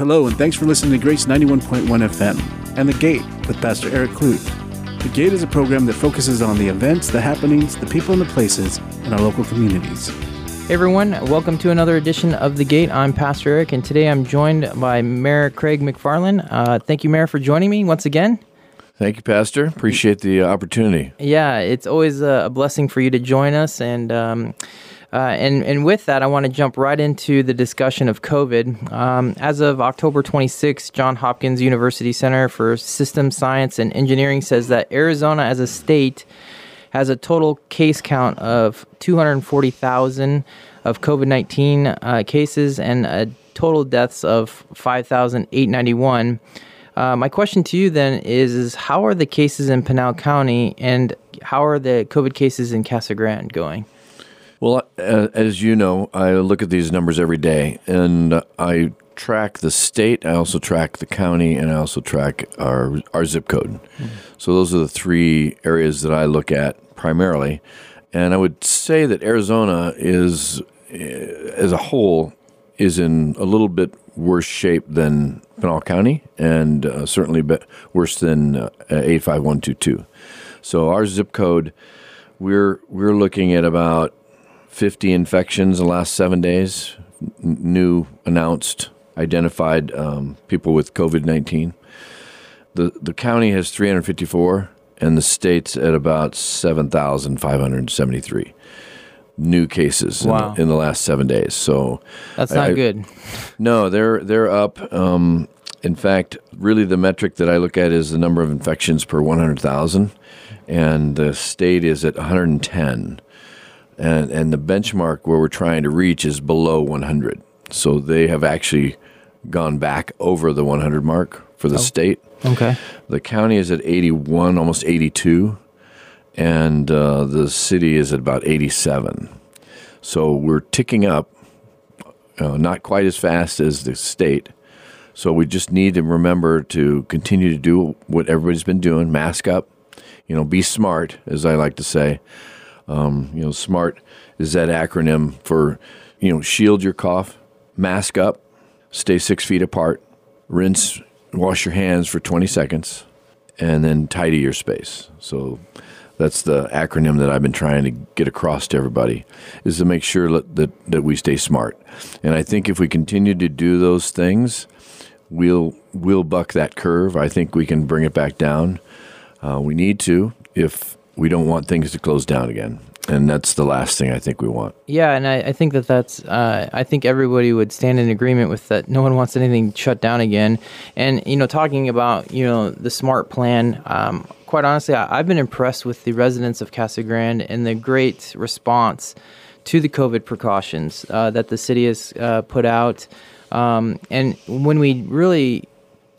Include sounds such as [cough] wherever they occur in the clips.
Hello, and thanks for listening to Grace 91.1 FM and The Gate with Pastor Eric Clute. The Gate is a program that focuses on the events, the happenings, the people, and the places in our local communities. Hey everyone, welcome to another edition of The Gate. I'm Pastor Eric, and today I'm joined by Mayor Craig McFarland. Uh, thank you, Mayor, for joining me once again. Thank you, Pastor. Appreciate the opportunity. Yeah, it's always a blessing for you to join us, and um, uh, and and with that, I want to jump right into the discussion of COVID. Um, as of October 26, John Hopkins University Center for System Science and Engineering says that Arizona, as a state, has a total case count of 240,000 of COVID 19 uh, cases and a total deaths of 5,891. Uh, my question to you then is, is how are the cases in Pinal County and how are the COVID cases in Casa Grande going? Well, as you know, I look at these numbers every day, and I track the state. I also track the county, and I also track our our zip code. Mm-hmm. So those are the three areas that I look at primarily. And I would say that Arizona is, eh, as a whole, is in a little bit worse shape than Pinal County, and uh, certainly worse than uh, 85122. So our zip code, we're we're looking at about 50 infections in the last seven days, n- new announced, identified um, people with COVID 19. The, the county has 354, and the state's at about 7,573 new cases wow. in, the, in, the, last seven days. So that's not I, good. No, they're they're up. Um, in fact, really, the metric that I look at is the number of infections per 100,000, and the state is at 110 and and the benchmark where we're trying to reach is below 100. So they have actually gone back over the 100 mark for the oh. state. Okay. The county is at 81, almost 82, and uh, the city is at about 87. So we're ticking up, uh, not quite as fast as the state. So we just need to remember to continue to do what everybody's been doing: mask up, you know, be smart, as I like to say. Um, you know, SMART is that acronym for, you know, shield your cough, mask up, stay six feet apart, rinse, wash your hands for 20 seconds, and then tidy your space. So that's the acronym that I've been trying to get across to everybody is to make sure that, that, that we stay smart. And I think if we continue to do those things, we'll we'll buck that curve. I think we can bring it back down. Uh, we need to if we don't want things to close down again and that's the last thing I think we want. Yeah, and I, I think that that's uh, I think everybody would stand in agreement with that. No one wants anything shut down again. And you know, talking about you know the smart plan. Um, quite honestly, I, have been impressed with the residents of Casa Grande and the great response to the COVID precautions uh, that the city has uh, put out. Um, and when we really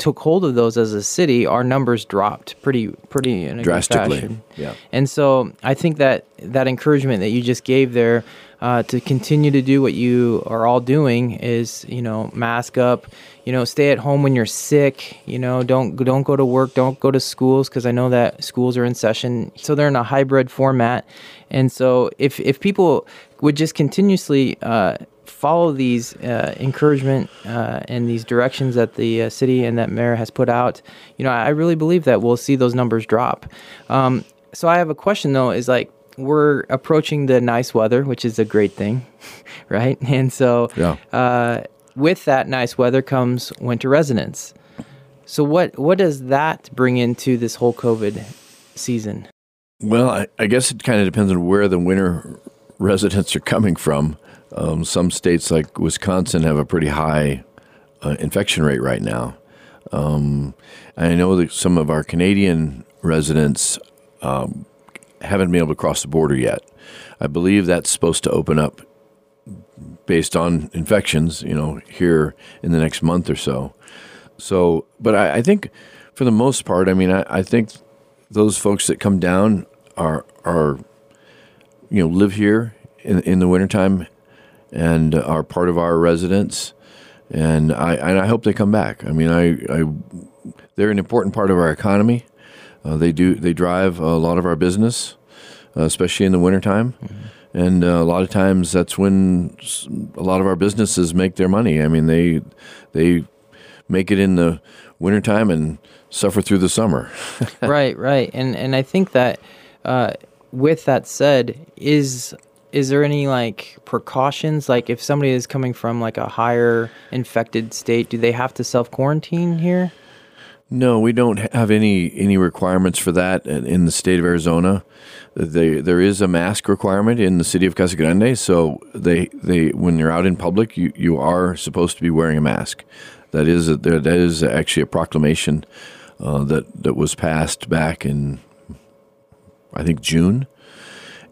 took hold of those as a city, our numbers dropped pretty pretty drastically. Yeah. And so I think that that encouragement that you just gave there uh, to continue to do what you are all doing is you know mask up, you know stay at home when you're sick, you know don't don't go to work, don't go to schools because I know that schools are in session, so they're in a hybrid format, and so if if people would just continuously uh, follow these uh, encouragement uh, and these directions that the uh, city and that mayor has put out, you know, I really believe that we'll see those numbers drop. Um, so I have a question though: is like we're approaching the nice weather, which is a great thing, [laughs] right? And so, yeah. Uh, with that nice weather comes winter residents. So what what does that bring into this whole COVID season? Well, I, I guess it kind of depends on where the winter residents are coming from. Um, some states like Wisconsin have a pretty high uh, infection rate right now. Um, I know that some of our Canadian residents um, haven't been able to cross the border yet. I believe that's supposed to open up based on infections, you know, here in the next month or so. So, but I, I think for the most part, I mean, I, I think those folks that come down are are you know live here in in the wintertime and are part of our residents. And I and I hope they come back. I mean, I, I they're an important part of our economy. Uh, they do they drive a lot of our business, uh, especially in the wintertime. Mm-hmm. And uh, a lot of times that's when a lot of our businesses make their money. I mean, they they make it in the wintertime and suffer through the summer. [laughs] right, right, and and I think that uh, with that said, is is there any like precautions? Like if somebody is coming from like a higher infected state do they have to self quarantine here? No we don't have any any requirements for that in the state of arizona. They, there is a mask requirement in the city of casa grande so they they when you're out in public you, you are supposed to be wearing a mask. That is a, that is actually a proclamation uh, that that was passed back in i think june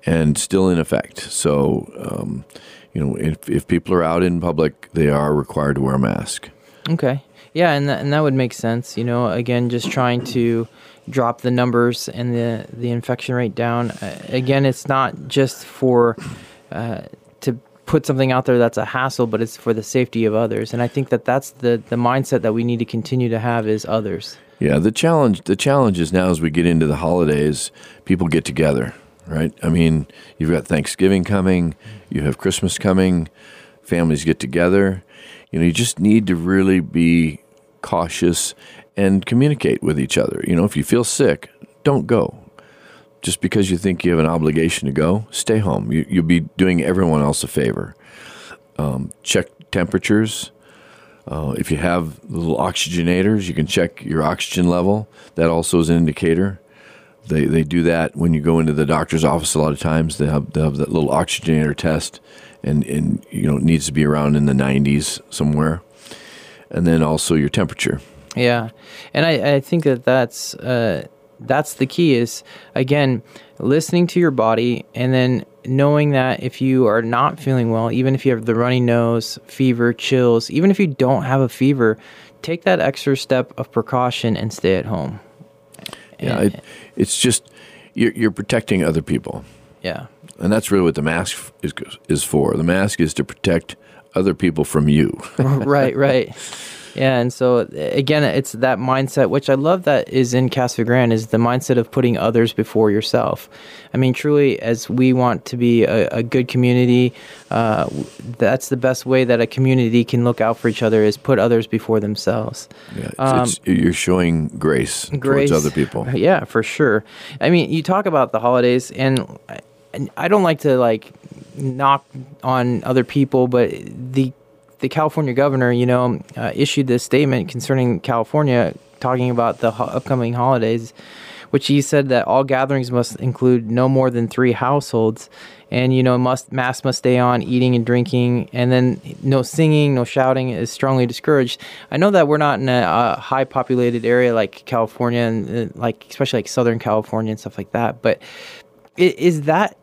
and still in effect. So, um, you know, if, if people are out in public, they are required to wear a mask. Okay. Yeah, and that, and that would make sense. You know, again, just trying to drop the numbers and the the infection rate down. Uh, again, it's not just for uh, to put something out there that's a hassle, but it's for the safety of others. And I think that that's the the mindset that we need to continue to have is others. Yeah, the challenge the challenge is now as we get into the holidays, people get together right? I mean, you've got Thanksgiving coming, you have Christmas coming, families get together. You know, you just need to really be cautious and communicate with each other. You know, if you feel sick, don't go. Just because you think you have an obligation to go, stay home. You, will be doing everyone else a favor. Um, check temperatures. Uh, if you have little oxygenators, you can check your oxygen level. That also is an indicator. They they do that when you go into the doctor's office. A lot of times they have they have that little oxygenator test, and and you know it needs to be around in the 90s somewhere, and then also your temperature. Yeah, and I I think that that's. Uh, that's the key is again listening to your body and then knowing that if you are not feeling well even if you have the runny nose fever chills even if you don't have a fever take that extra step of precaution and stay at home yeah, it, it's just you're, you're protecting other people. Yeah, and that's really what the mask is is for. The mask is to protect other people from you. [laughs] right, right. [laughs] Yeah, and so again, it's that mindset, which I love that is in Casa Grande, is the mindset of putting others before yourself. I mean, truly, as we want to be a, a good community, uh, that's the best way that a community can look out for each other is put others before themselves. Yeah, it's, um, it's, you're showing grace, grace towards other people. [laughs] Yeah, for sure. I mean, you talk about the holidays, and I don't like to like knock on other people, but the the California governor, you know, uh, issued this statement concerning California, talking about the ho- upcoming holidays, which he said that all gatherings must include no more than three households, and you know, must masks must stay on, eating and drinking, and then no singing, no shouting is strongly discouraged. I know that we're not in a, a high populated area like California and uh, like especially like Southern California and stuff like that, but is that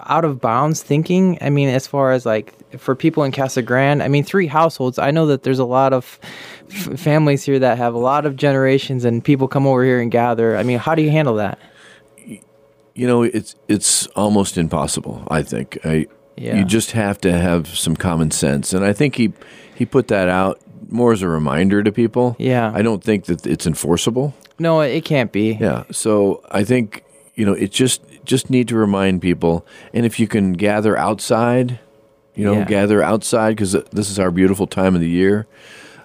out of bounds thinking. I mean, as far as like for people in Casa Grande, I mean, three households. I know that there's a lot of f- families here that have a lot of generations, and people come over here and gather. I mean, how do you handle that? You know, it's it's almost impossible. I think. I yeah. you just have to have some common sense, and I think he he put that out more as a reminder to people. Yeah. I don't think that it's enforceable. No, it can't be. Yeah. So I think you know it just just need to remind people. And if you can gather outside, you know, yeah. gather outside because this is our beautiful time of the year.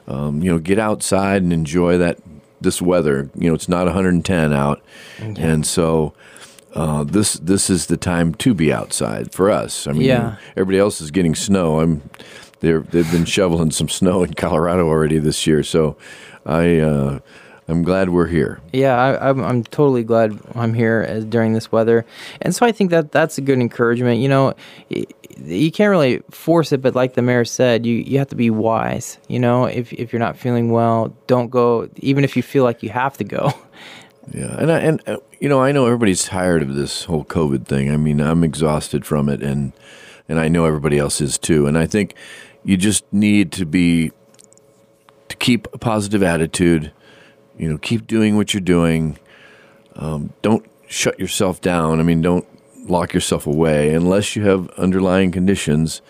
Um, you know, get outside and enjoy that this weather. You know, it's not 110 out, okay. and so uh, this this is the time to be outside for us. I mean, yeah. everybody else is getting snow. I'm they they've been shoveling some snow in Colorado already this year, so I. Uh, I'm glad we're here. Yeah, I, am I'm, I'm totally glad I'm here as, during this weather, and so I think that that's a good encouragement. You know, you can't really force it, but like the mayor said, you you have to be wise. You know, if if you're not feeling well, don't go, even if you feel like you have to go. [laughs] Yeah, and I, and uh, you know, I know everybody's tired of this whole COVID thing. I mean, I'm exhausted from it, and and I know everybody else is too. And I think you just need to be to keep a positive attitude you know, keep doing what you're doing. Um, don't shut yourself down. I mean, don't lock yourself away unless you have underlying conditions.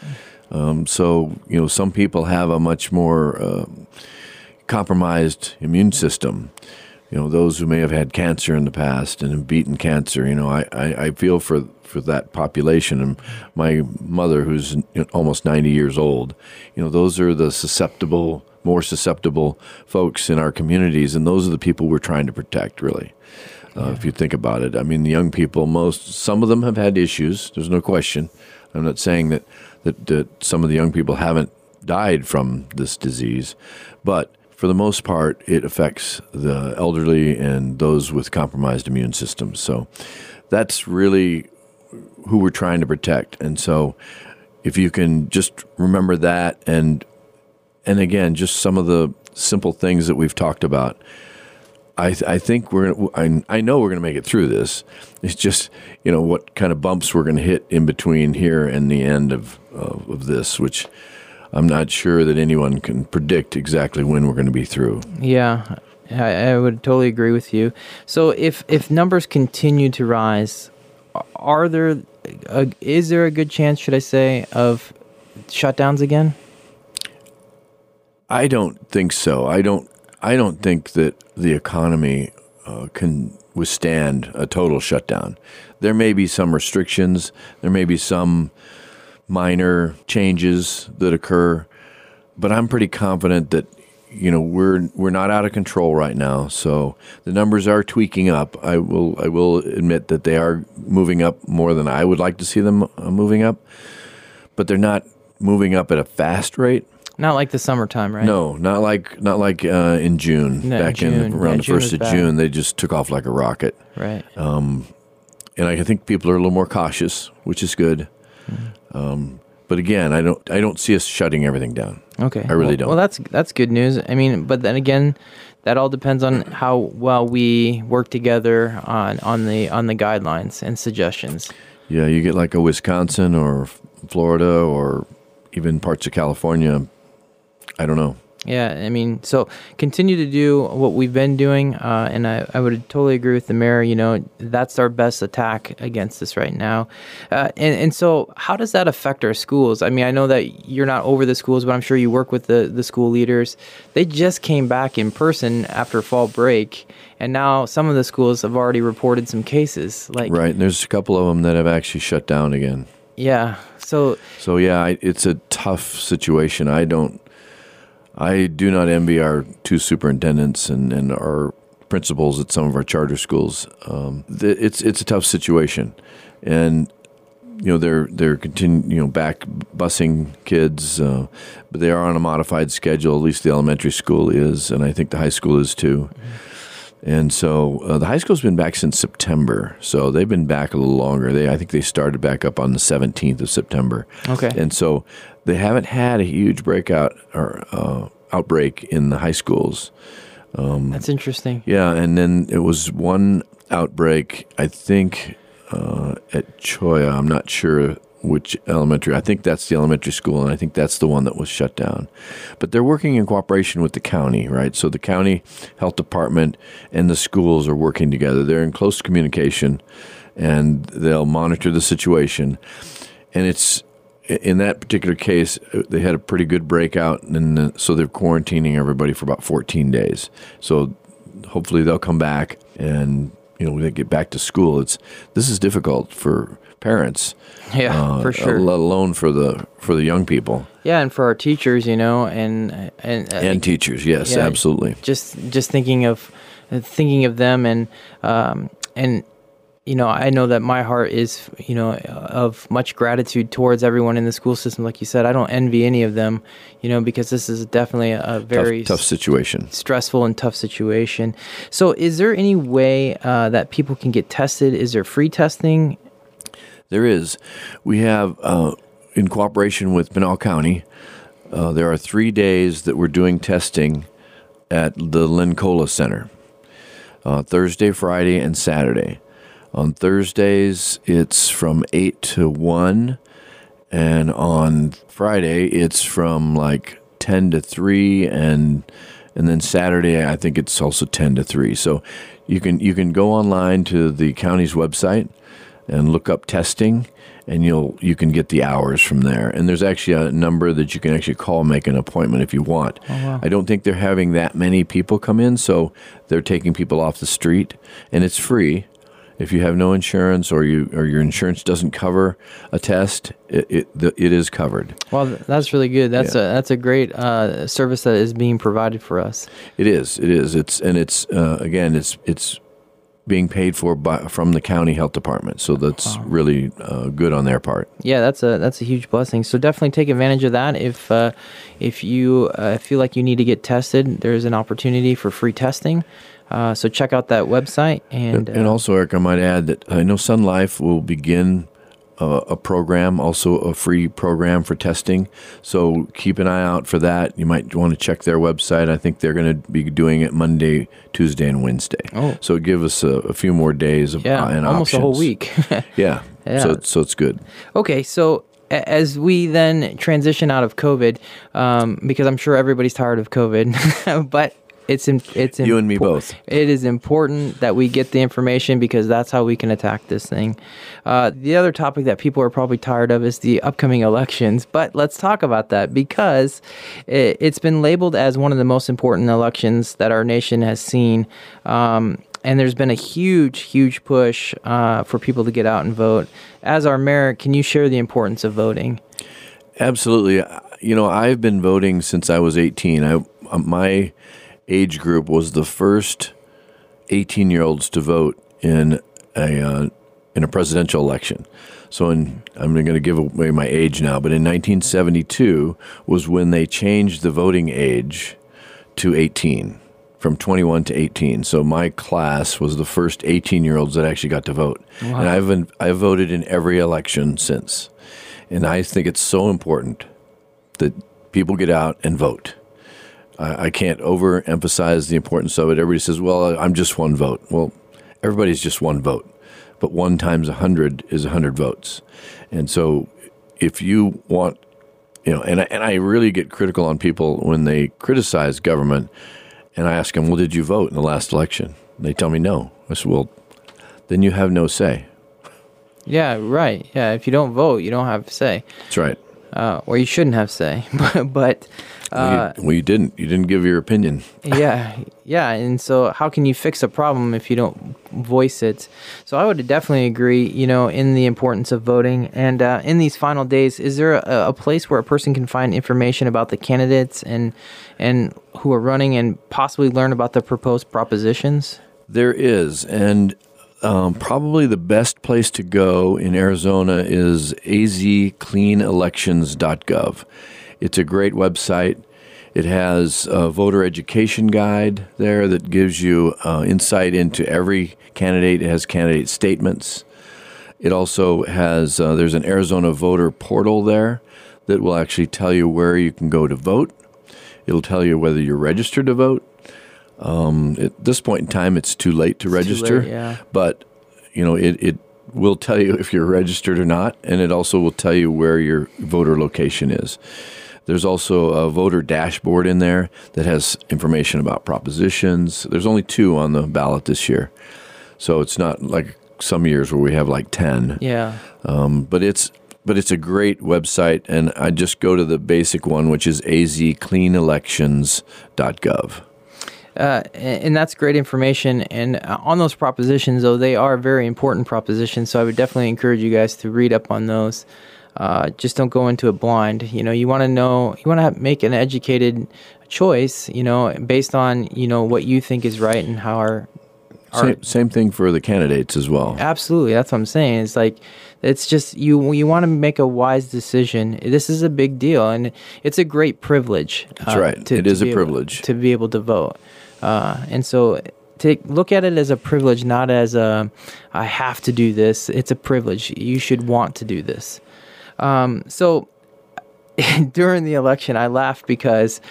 Um, so, you know, some people have a much more uh, compromised immune system. You know, those who may have had cancer in the past and have beaten cancer. You know, I, I, I feel for for that population. And my mother, who's almost 90 years old, you know, those are the susceptible more susceptible folks in our communities, and those are the people we're trying to protect, really. Uh, If you think about it, I mean, the young people, most some of them have had issues. There's no question. I'm not saying that that, that some of the young people haven't died from this disease, but for the most part, it affects the elderly and those with compromised immune systems. So that's really who we're trying to protect. And so if you can just remember that and and again, just some of the simple things that we've talked about. I, I think we're I, I know we're going to make it through this. It's just you know what kind of bumps we're going to hit in between here and the end of of, of this, which I'm not sure that anyone can predict exactly when we're going to be through. Yeah, I, I would totally agree with you. So if if numbers continue to rise, are there a, is there a good chance, should I say, of shutdowns again? I don't think so. I don't. I don't think that the economy uh, can withstand a total shutdown. There may be some restrictions. There may be some minor changes that occur, but I'm pretty confident that you know we're we're not out of control right now. So the numbers are tweaking up. I will I will admit that they are moving up more than I would like to see them uh, moving up, but they're not moving up at a fast rate. Not like the summertime, right? No, not like not like uh, in June. No, back June. in around Yeah, the June first of bad. June, they just took off like a rocket. Right. And I think people are a little more cautious, which is good. Mm-hmm. Um, but again, I don't I don't see us shutting everything down. Okay. I really well, don't. Well, that's that's good news. I mean, but then again, that all depends on how well we work together on on the on the guidelines and suggestions. Yeah, you get like a Wisconsin or Florida or even parts of California. I don't know. Yeah, I mean, so continue to do what we've been doing, uh, and I, I would totally agree with the mayor. You know, that's our best attack against this right now. Uh, and, and so, how does that affect our schools? I mean, I know that you're not over the schools, but I'm sure you work with the, the school leaders. They just came back in person after fall break, and now some of the schools have already reported some cases. Like, Right, and there's a couple of them that have actually shut down again. yeah. So, So yeah, I, it's a tough situation. I don't, I do not envy our two superintendents and, and our principals at some of our charter schools. Um, it's it's a tough situation, and you know they're they're continu- you know back busing kids, uh, but they are on a modified schedule. At least the elementary school is, and I think the high school is too. And so uh, the high school's been back since September, so they've been back a little longer. They I think they started back up on the 17th of September. Okay. And so they haven't had a huge breakout or uh, outbreak in the high schools. that's interesting. Yeah, and then it was one outbreak, I think, uh, at Cholla. I'm not sure which elementary. I think that's the elementary school, and I think that's the one that was shut down. But they're working in cooperation with the county, right? So the county health department and the schools are working together. They're in close communication, and they'll monitor the situation. And it's in that particular case, they had a pretty good breakout, and so they're quarantining everybody for about 14 days. So hopefully they'll come back and you know they get back to school. It's this is difficult for parents, Yeah, uh, for sure. let alone for the for the young people Yeah, and for our teachers, you know, and and uh, and teachers. Yes, Yeah. absolutely. just just thinking of uh, thinking of them and um, and you know I know that my heart is you know of much gratitude towards everyone in the school system. Like you said, I don't envy any of them, you know, because this is definitely a, very tough, tough situation. stressful and tough situation. So, is there any way uh, that people can get tested? Is there free testing? There is. We have, uh, in cooperation with Pinal County, uh, there are three days that we're doing testing at the Len Colla Center uh, Thursday, Friday, and Saturday. On Thursdays, it's from 8 to 1, and on Friday, it's from like 10 to 3, and and then Saturday, I think it's also 10 to 3. So you can you can go online to the county's website and look up testing and you'll you can get the hours from there and there's actually a number that you can actually call make an appointment if you want i don't think they're having that many people come in so they're taking people off the street and it's free If you have no insurance or you or your insurance doesn't cover a test, it it, the, it is covered. Well, that's really good. That's Yeah. a that's a great uh, service that is being provided for us. It is. It is. It's and it's uh, again. It's it's being paid for by from the county health department. So that's really uh, good on their part. Yeah, that's a that's a huge blessing. So definitely take advantage of that. If uh, if you uh, feel like you need to get tested, there's an opportunity for free testing. Uh, so check out that website and, And, and uh, also, Eric, I might add that I know Sun Life will begin uh, a program, also a free program for testing. So keep an eye out for that. You might want to check their website. I think they're going to be doing it Monday, Tuesday, and Wednesday. Oh. so give us a, a few more days of yeah, uh, and almost a whole week. [laughs] Yeah. Yeah. So so it's good. Okay, so as we then transition out of COVID, um, because I'm sure everybody's tired of COVID, [laughs] but it's in, it's You and me both. It is important that we get the information because that's how we can attack this thing. Uh, the other topic that people are probably tired of is the upcoming elections, but let's talk about that because it, it's been labeled as one of the most important elections that our nation has seen. Um, and there's been a huge, huge push uh, for people to get out and vote. As our mayor, can you share the importance of voting? Absolutely. You know, I've been voting since I was 18. I my age group was the first 18 year olds to vote in a uh, in a presidential election. So, in, I'm going to give away my age now, but in 1972 was when they changed the voting age to 18, from 21 to 18. So my class was the first 18 year olds that actually got to vote, and I've been, I've voted in every election since, and I think it's so important that people get out and vote. I, I can't overemphasize the importance of it. Everybody says, "Well, I'm just one vote." Well, everybody's just one vote, but one times a hundred is a hundred votes, and so if you want, you know, and I, and I really get critical on people when they criticize government, and I ask them, "Well, did you vote in the last election?" They tell me no. I said, "Well, then you have no say." Yeah, right. Yeah, if you don't vote, you don't have say, That's right. uh, or you shouldn't have say. [laughs] but but uh, well, you, well, you didn't. You didn't give your opinion. [laughs] yeah, yeah. And so, how can you fix a problem if you don't voice it? So, I would definitely agree. You know, in the importance of voting, and uh, in these final days, is there a, a place where a person can find information about the candidates and and who are running, and possibly learn about the proposed propositions? There is, and um, probably the best place to go in Arizona is azcleanelections.gov. It's a great website. It has a voter education guide there that gives you uh, insight into every candidate. It has candidate statements. It also has, uh, there's an Arizona voter portal there that will actually tell you where you can go to vote. It'll tell you whether you're registered to vote. Um, at this point in time, it's too late to too register. late, yeah. But you know, it, it will tell you if you're registered or not, and it also will tell you where your voter location is. There's also a voter dashboard in there that has information about propositions. There's only two on the ballot this year, so it's not like some years where we have like ten. Yeah. Um, but it's but it's a great website, and I just go to the basic one, which is azcleanelections.gov. Uh, and and that's great information. And uh, on those propositions, though, they are very important propositions. So I would definitely encourage you guys to read up on those. Uh, just don't go into it blind. You know, you want to know, you want to make an educated choice. You know, based on you know what you think is right and how our our Same, same thing for the candidates as well. Absolutely, that's what I'm saying. It's like it's just you you want to make a wise decision. This is a big deal, and it's a great privilege. uh, That's right. It is a be able- privilege. to be able to vote, uh, and so take look at it as a privilege, not as a I have to do this. It's a privilege. You should want to do this. Um, so [laughs] during the election, I laughed because,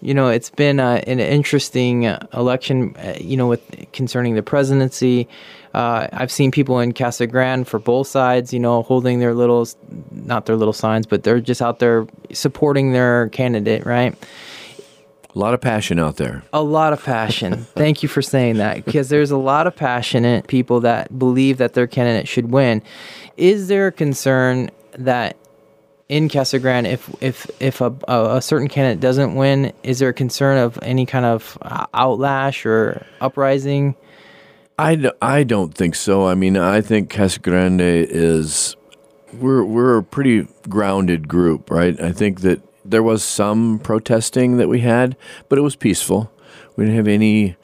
you know, it's been uh, an interesting election, uh, you know, with concerning the presidency. Uh, I've seen people in Casa Grande for both sides, you know, holding their little, not their little signs, but they're just out there supporting their candidate, right? A lot of passion out there. A lot of passion. [laughs] Thank you for saying that because there's a lot of passionate people that believe that their candidate should win. Is there a concern that in Casa Grande, if if if a, a, certain candidate doesn't win, is there a concern of any kind of uh, outlash or uprising? I, d- I don't think so. I mean, I think Casa Grande is we're we're a pretty grounded group, right? I think that there was some protesting that we had, but it was peaceful. We didn't have any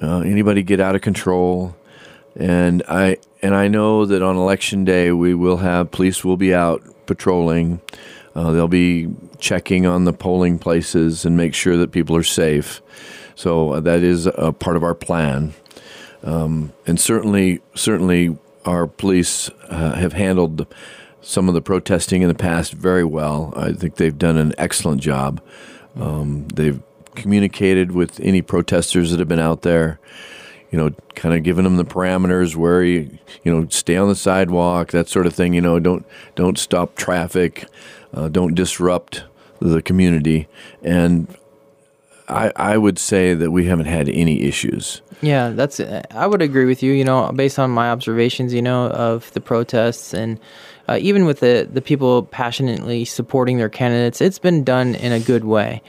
uh, anybody get out of control, and I and I know that on election day we will have police will be out patrolling. Uh, they'll be checking on the polling places and make sure that people are safe. So uh, that is a part of our plan, um, and certainly certainly our police uh, have handled some of the protesting in the past very well. I think they've done an excellent job. Um, they've communicated with any protesters that have been out there. You know, kind of giving them the parameters where you, you know, stay on the sidewalk, that sort of thing. You know, don't don't stop traffic, uh, don't disrupt the community, and I, I would say that we haven't had any issues. Yeah, that's. I would agree with you. You know, based on my observations, you know, of the protests and uh, even with the the people passionately supporting their candidates, it's been done in a good way.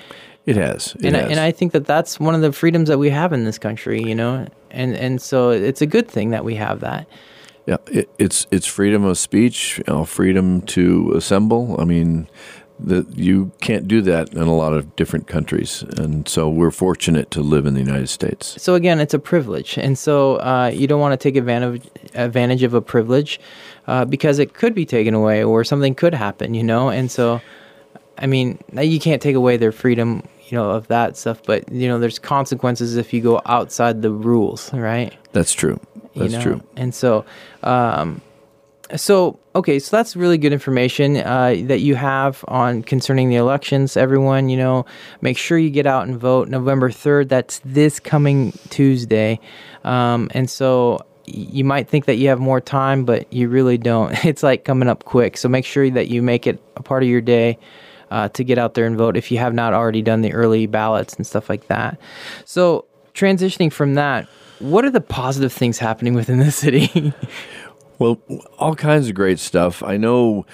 It has, it and has. I, and I think that that's one of the freedoms that we have in this country. You know, and and so it's a good thing that we have that. Yeah, it, it's it's freedom of speech, you know, freedom to assemble. I mean, that you can't do that in a lot of different countries, and so we're fortunate to live in the United States. So again, it's a privilege, and so uh, you don't want to take advantage advantage of a privilege uh, because it could be taken away or something could happen, you know. And so, I mean, you can't take away their freedom, you know, of that stuff, but you know, there's consequences if you go outside the rules, right? That's true. That's you know? true. And so, um, so okay, so that's really good information uh, that you have on concerning the elections. Everyone, you know, make sure you get out and vote November third. That's this coming Tuesday, um, and so you might think that you have more time, but you really don't. [laughs] It's like coming up quick. So make sure that you make it a part of your day. Uh, to get out there and vote if you have not already done the early ballots and stuff like that. So, transitioning from that, what are the positive things happening within the [laughs] city? Well, all kinds of great stuff. I know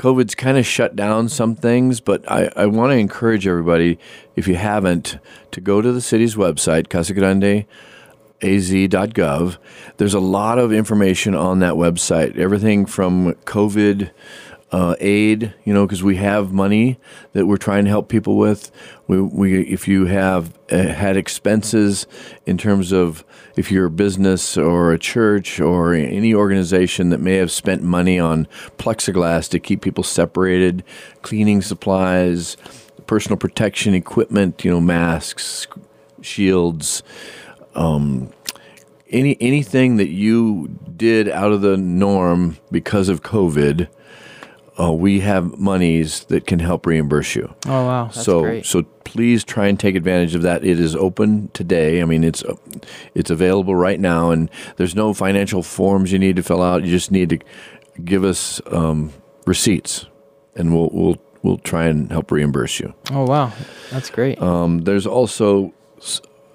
COVID's kind of shut down some things, but I, I want to encourage everybody, if you haven't, to go to the city's website, casagrande.az.gov. There's a lot of information on that website. Everything from COVID uh, aid, you know, because we have money that we're trying to help people with. We, we if you have uh, had expenses in terms of if you're a business or a church or any organization that may have spent money on plexiglass to keep people separated, cleaning supplies, personal protection equipment, you know, masks, shields. Um, any anything that you did out of the norm because of COVID, uh, we have monies that can help reimburse you. Oh wow, that's so great. so please try and take advantage of that. It is open today. I mean, it's uh, it's available right now, and there's no financial forms you need to fill out. You just need to give us um, receipts, and we'll we'll we'll try and help reimburse you. Oh wow, that's great. Um, there's also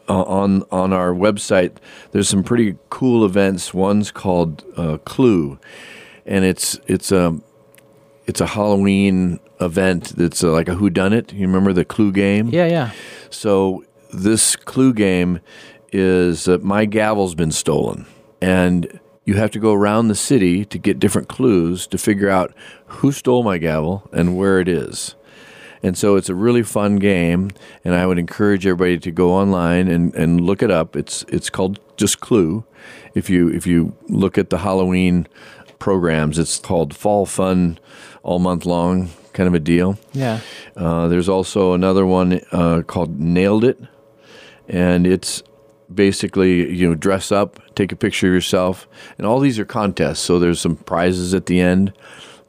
uh, on on our website. There's some pretty cool events. One's called uh, Clue, and it's it's a it's a Halloween event. That's uh like a Who Done It. You remember the Clue game? yeah, yeah. So this Clue game is uh, my gavel's been stolen, and you have to go around the city to get different clues to figure out who stole my gavel and where it is. And so it's a really fun game, and I would encourage everybody to go online and, and look it up. It's it's called just Clue. If you if you look at the Halloween programs, it's called Fall Fun all month long, kind of a deal. Yeah. Uh, there's also another one uh, called Nailed It, and it's basically you know dress up, take a picture of yourself, and all these are contests. So there's some prizes at the end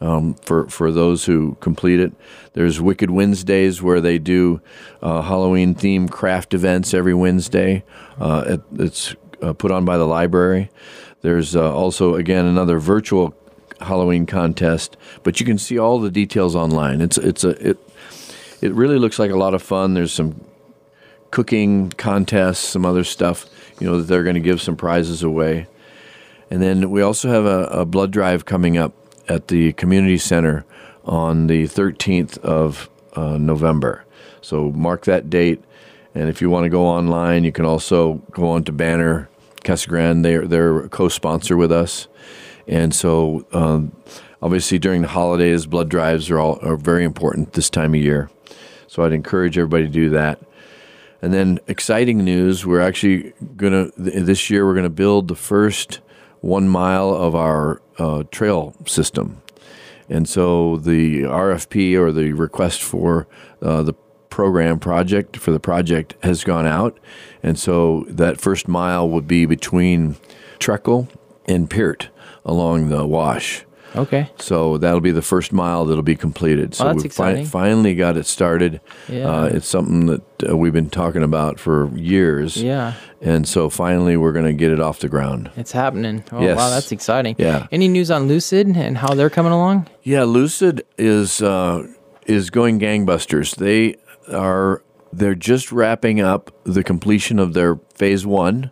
um, for for those who complete it. There's Wicked Wednesdays where they do uh, Halloween themed craft events every Wednesday. Uh, it, it's uh, put on by the library. There's uh, also again another virtual Halloween contest, but you can see all the details online. It's it's a it it really looks like a lot of fun. There's some cooking contests, some other stuff, you know, that they're going to give some prizes away. And then we also have a, a blood drive coming up at the community center on the 13th of uh, November. So mark that date. And if you want to go online, you can also go on to Banner Casa Grande. They're they're a co-sponsor with us, and so um, obviously during the holidays, blood drives are all are very important this time of year. So I'd encourage everybody to do that. And then exciting news: we're actually gonna this year we're gonna build the first one mile of our uh, trail system. And so the RFP or the request for uh, the program project for the project has gone out. And so that first mile would be between Trekell and Peart along the wash. Okay. So that'll be the first mile that'll be completed. So Oh, that's we exciting. finally got it started. Yeah. Uh, it's something that uh, we've been talking about for years. Yeah. And so finally we're going to get it off the ground. It's happening. Oh, Yes. wow, that's exciting. Yeah. Any news on Lucid and how they're coming along? Yeah, Lucid is uh, is going gangbusters. They are they're just wrapping up the completion of their phase one,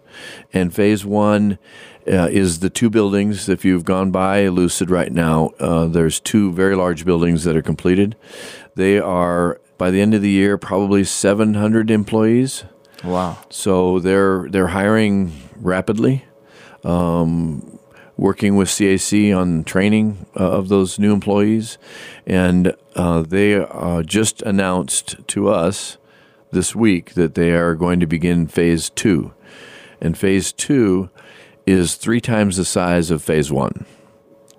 and phase one uh, is the two buildings. If you've gone by Lucid right now, uh, there's two very large buildings that are completed. They are by the end of the year probably 700 employees. Wow. So they're they're hiring rapidly, um, working with CAC on training uh, of those new employees, and uh, they uh, just announced to us this week that they are going to begin phase two, and phase two is three times the size of phase one,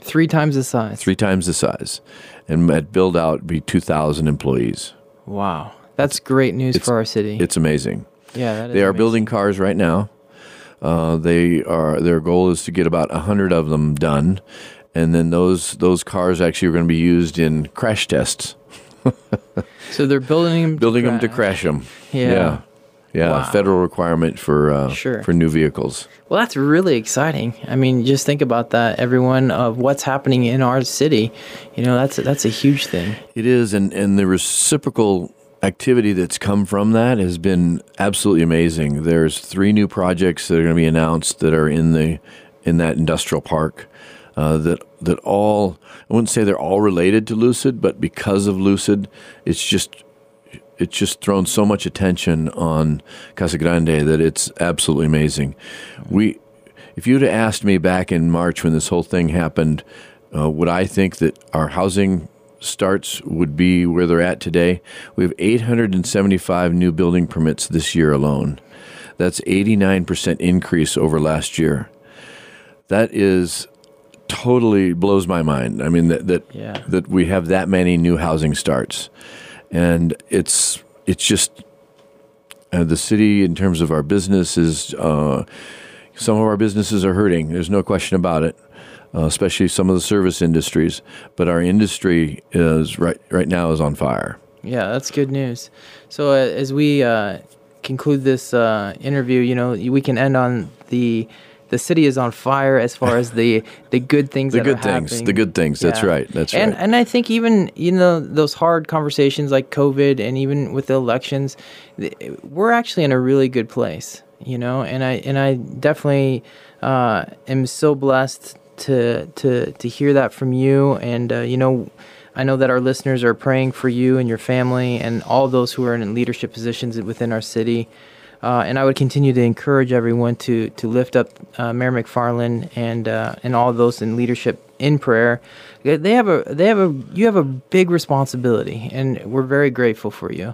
Three times the size. three times the size, and at build out be two thousand employees. Wow. That's great news It's- for our city. It's amazing. yeah, that is They are amazing. building cars right now. Uh, they are their goal is to get about hundred of them done, and then those those cars actually are going to be used in crash tests, [laughs] So they're building them. building them to crash them. Yeah. yeah, Yeah, Wow. federal requirement for uh, Sure. for new vehicles. Well, that's really exciting. I mean, just think about that, everyone, of what's happening in our city. You know, that's that's a huge thing. It is, and and the reciprocal activity that's come from that has been absolutely amazing. There's three new projects that are going to be announced that are in the in that industrial park. Uh, that that all I wouldn't say they're all related to Lucid, but because of Lucid, it's just it's just thrown so much attention on Casa Grande that it's absolutely amazing. We, if you'd have asked me back in March when this whole thing happened, uh, would I think that our housing starts would be where they're at today? We have 875 new building permits this year alone. That's 89% increase over last year. That is totally blows my mind. I mean that that Yeah. that we have that many new housing starts, and it's it's just uh, the city in terms of our business is uh, some of our businesses are hurting. There's no question about it, uh, especially some of the service industries. But our industry is right right now is on fire. Yeah, that's good news. So uh, as we uh, conclude this uh, interview, you know, we can end on the the city is on fire as far as the [laughs] the good things. The that good are things, happening. the good things. That's Yeah. right. That's and right. and I think even you know those hard conversations like COVID and even with the elections, we're actually in a really good place, you know. And I and I definitely uh, am so blessed to to to hear that from you. And uh, you know, I know that our listeners are praying for you and your family and all those who are in leadership positions within our city. Uh, and I would continue to encourage everyone to to lift up uh, Mayor McFarland and uh, and all those in leadership in prayer. They have a they have a you have a big responsibility, and we're very grateful for you.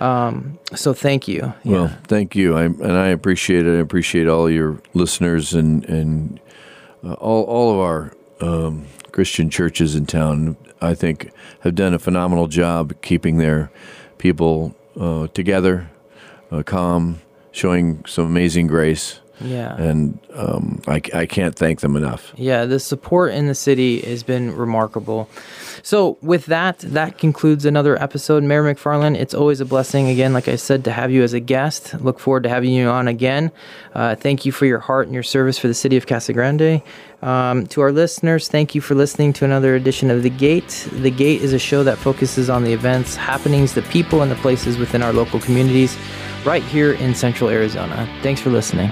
Um, so thank you. Well, thank you. I and I appreciate it. I appreciate all your listeners and and uh, all all of our um, Christian churches in town. I think have done a phenomenal job keeping their people uh, together, uh, calm, showing some amazing grace, yeah. and um, I, I can't thank them enough. Yeah, the support in the city has been remarkable. So, with that, that concludes another episode. Mayor McFarland, it's always a blessing, again, like I said, to have you as a guest. Look forward to having you on again. Uh, thank you for your heart and your service for the city of Casa Grande. Um, to our listeners, thank you for listening to another edition of The Gate. The Gate is a show that focuses on the events, happenings, the people, and the places within our local communities right here in central Arizona. Thanks for listening.